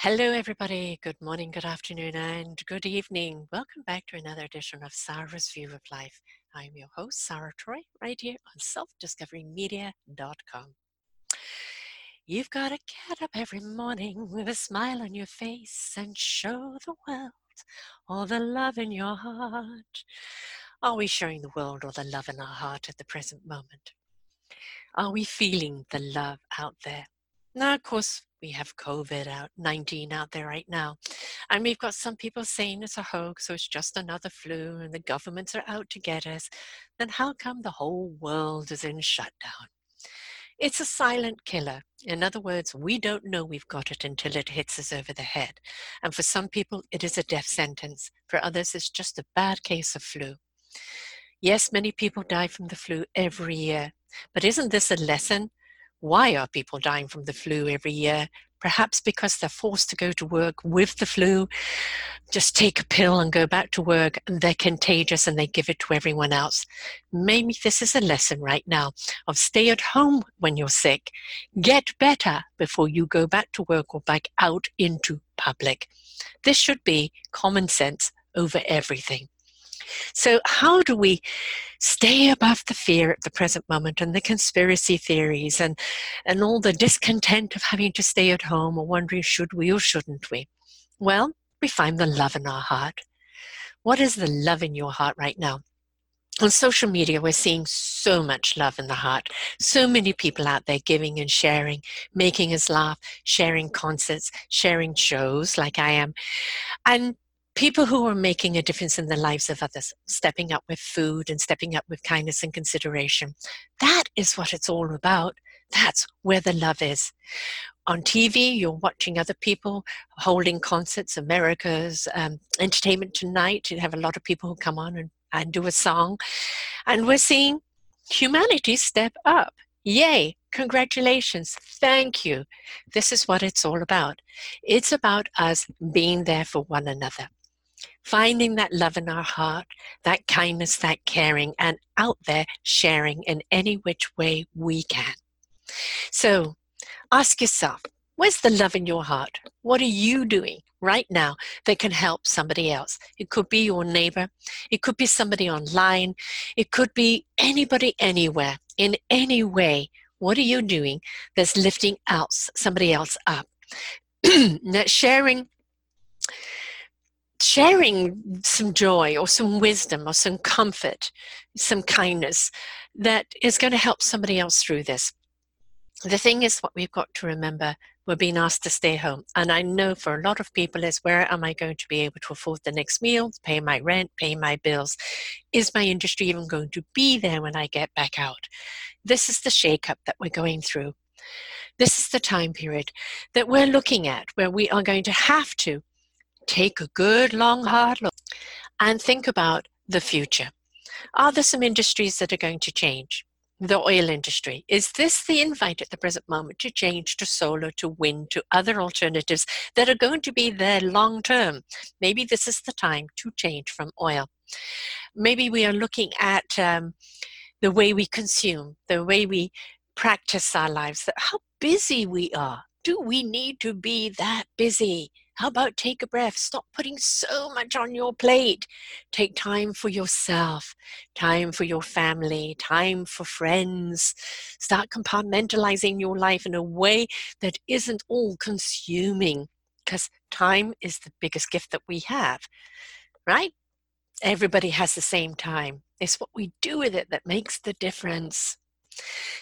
Hello, everybody. Good morning, good afternoon, and good evening. Welcome back to another edition of Sarah's View of Life. I'm your host, Sarah Troy, right here on selfdiscoverymedia.com. You've got to get up every morning with a smile on your face and show the world all the love in your heart. Are we showing the world all the love in our heart at the present moment? Are we feeling the love out there? Now, of course, we have COVID out 19 out there right now. And we've got some people saying it's a hoax, so it's just another flu and the governments are out to get us. Then how come the whole world is in shutdown? It's a silent killer. In other words, we don't know we've got it until it hits us over the head. And for some people, it is a death sentence. For others, it's just a bad case of flu. Yes, many people die from the flu every year. But isn't this a lesson why are people dying from the flu every year? Perhaps because they're forced to go to work with the flu, just take a pill and go back to work, and they're contagious and they give it to everyone else. Maybe this is a lesson right now of stay at home when you're sick, get better before you go back to work or back out into public. This should be common sense over everything. So, how do we stay above the fear at the present moment and the conspiracy theories and, and all the discontent of having to stay at home or wondering should we or shouldn't we? Well, we find the love in our heart. What is the love in your heart right now? On social media, we're seeing so much love in the heart. So many people out there giving and sharing, making us laugh, sharing concerts, sharing shows like I am. And people who are making a difference in the lives of others, stepping up with food and stepping up with kindness and consideration. That is what it's all about. That's where the love is. On TV, you're watching other people holding concerts, America's um, Entertainment Tonight. You have a lot of people who come on and, and do a song. And we're seeing humanity step up. Yay! Congratulations. Thank you. This is what it's all about. It's about us being there for one another finding that love in our heart, that kindness, that caring, and out there sharing in any which way we can. So ask yourself, where's the love in your heart? What are you doing right now that can help somebody else? It could be your neighbor, it could be somebody online, it could be anybody anywhere in any way. What are you doing that's lifting out somebody else up? that sharing sharing some joy or some wisdom or some comfort, some kindness that is going to help somebody else through this. The thing is, what we've got to remember, we're being asked to stay home. And I know for a lot of people is where am I going to be able to afford the next meal, pay my rent, pay my bills? Is my industry even going to be there when I get back out? This is the shakeup that we're going through. This is the time period that we're looking at where we are going to have to take a good, long, hard look and think about the future. Are there some industries that are going to change? The oil industry. Is this the invite at the present moment to change to solar, to wind, to other alternatives that are going to be there long term? Maybe this is the time to change from oil. Maybe we are looking at um, the way we consume, the way we practice our lives, how busy we are. Do we need to be that busy? How about take a breath? Stop putting so much on your plate. Take time for yourself, time for your family, time for friends. Start compartmentalizing your life in a way that isn't all consuming because time is the biggest gift that we have, right? Everybody has the same time. It's what we do with it that makes the difference.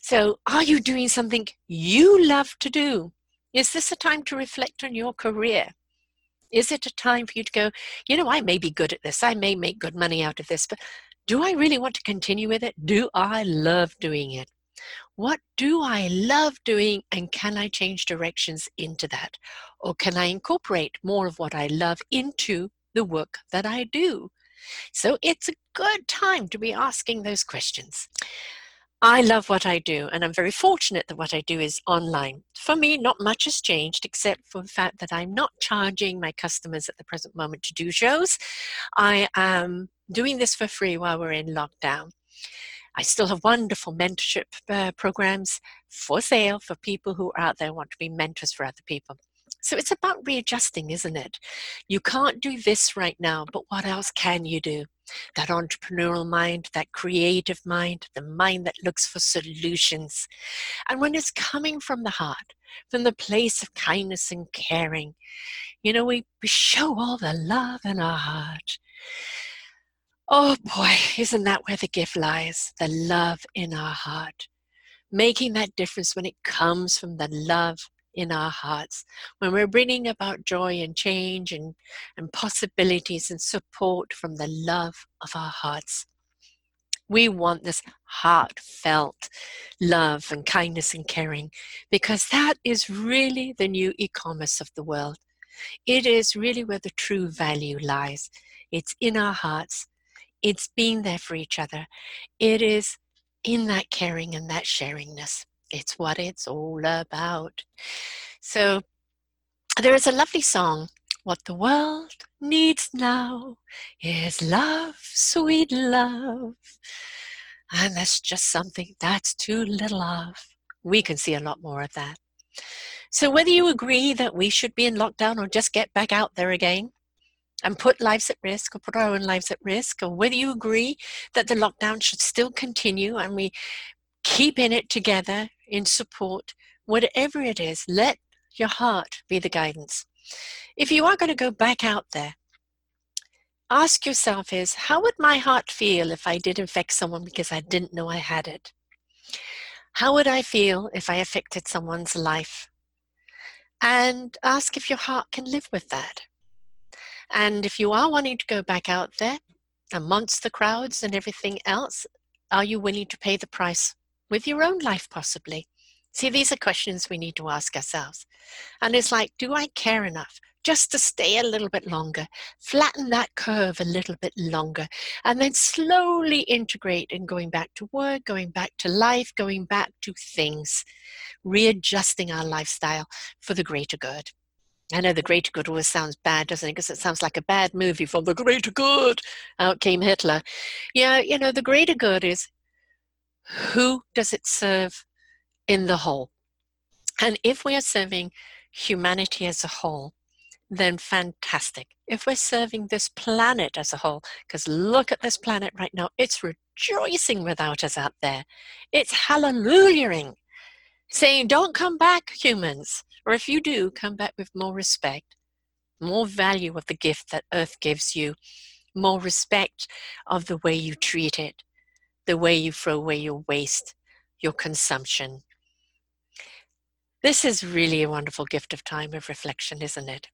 So, are you doing something you love to do? Is this a time to reflect on your career? Is it a time for you to go, you know, I may be good at this, I may make good money out of this, but do I really want to continue with it? Do I love doing it? What do I love doing and can I change directions into that? Or can I incorporate more of what I love into the work that I do? So it's a good time to be asking those questions. I love what I do, and I'm very fortunate that what I do is online. For me, not much has changed except for the fact that I'm not charging my customers at the present moment to do shows. I am doing this for free while we're in lockdown. I still have wonderful mentorship uh, programs for sale for people who are out there want to be mentors for other people. So it's about readjusting, isn't it? You can't do this right now, but what else can you do? That entrepreneurial mind, that creative mind, the mind that looks for solutions. And when it's coming from the heart, from the place of kindness and caring, you know, we, we show all the love in our heart. Oh boy, isn't that where the gift lies? The love in our heart. Making that difference when it comes from the love in our hearts. When we're bringing about joy and change and, and possibilities and support from the love of our hearts. We want this heartfelt love and kindness and caring because that is really the new e commerce of the world. It is really where the true value lies. It's in our hearts it's being there for each other. It is in that caring and that sharingness. It's what it's all about. So there is a lovely song. What the world needs now is love, sweet love. And that's just something that's too little of. We can see a lot more of that. So, whether you agree that we should be in lockdown or just get back out there again, and put lives at risk or put our own lives at risk, or whether you agree that the lockdown should still continue and we keep in it together in support, whatever it is, let your heart be the guidance. If you are going to go back out there, ask yourself is how would my heart feel if I did infect someone because I didn't know I had it? How would I feel if I affected someone's life? And ask if your heart can live with that. And if you are wanting to go back out there amongst the crowds and everything else, are you willing to pay the price with your own life, possibly? See, these are questions we need to ask ourselves. And it's like, do I care enough just to stay a little bit longer, flatten that curve a little bit longer, and then slowly integrate in going back to work, going back to life, going back to things, readjusting our lifestyle for the greater good? I know the greater good always sounds bad, doesn't it? Because it sounds like a bad movie from the greater good. Out came Hitler. Yeah, you know, the greater good is who does it serve in the whole? And if we are serving humanity as a whole, then fantastic. If we're serving this planet as a whole, because look at this planet right now, it's rejoicing without us out there. It's hallelujahing, saying, Don't come back, humans. Or if you do, come back with more respect, more value of the gift that earth gives you, more respect of the way you treat it, the way you throw away your waste, your consumption. This is really a wonderful gift of time of reflection, isn't it?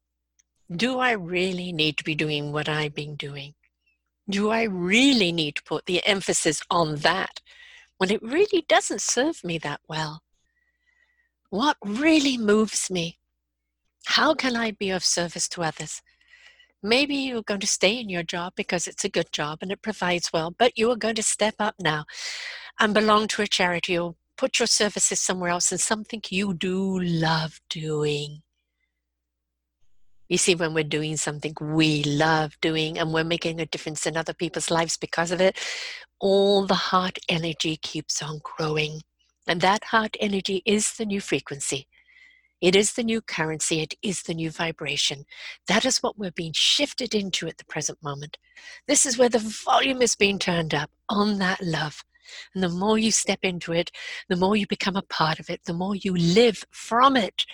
Do I really need to be doing what I've been doing? Do I really need to put the emphasis on that when it really doesn't serve me that well? What really moves me? How can I be of service to others? Maybe you're going to stay in your job because it's a good job and it provides well, but you are going to step up now and belong to a charity or put your services somewhere else in something you do love doing. You see, when we're doing something we love doing and we're making a difference in other people's lives because of it, all the heart energy keeps on growing. And that heart energy is the new frequency. It is the new currency. It is the new vibration. That is what we're being shifted into at the present moment. This is where the volume is being turned up on that love. And the more you step into it, the more you become a part of it, the more you live from it,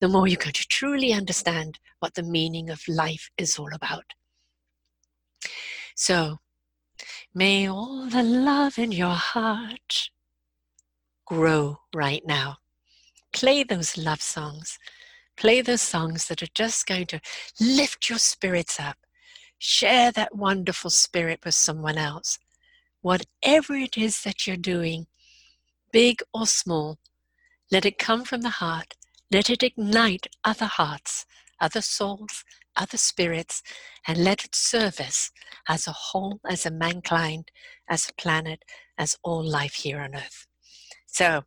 the more you're going to truly understand what the meaning of life is all about. So, may all the love in your heart grow right now. Play those love songs. Play those songs that are just going to lift your spirits up. Share that wonderful spirit with someone else. Whatever it is that you're doing, big or small. Let it come from the heart. Let it ignite other hearts, other souls, other spirits, and let it serve us as a whole, as a mankind, as a planet, as all life here on earth. So,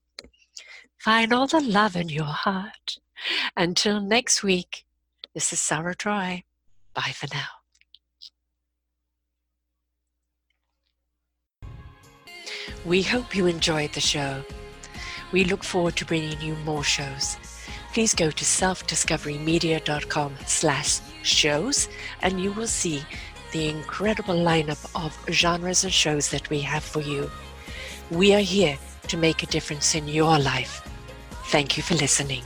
find all the love in your heart. Until next week, this is Sarah Troy. Bye for now. We hope you enjoyed the show. We look forward to bringing you more shows. Please go to selfdiscoverymedia.com slash shows and you will see the incredible lineup of genres and shows that we have for you. We are here to make a difference in your life. Thank you for listening.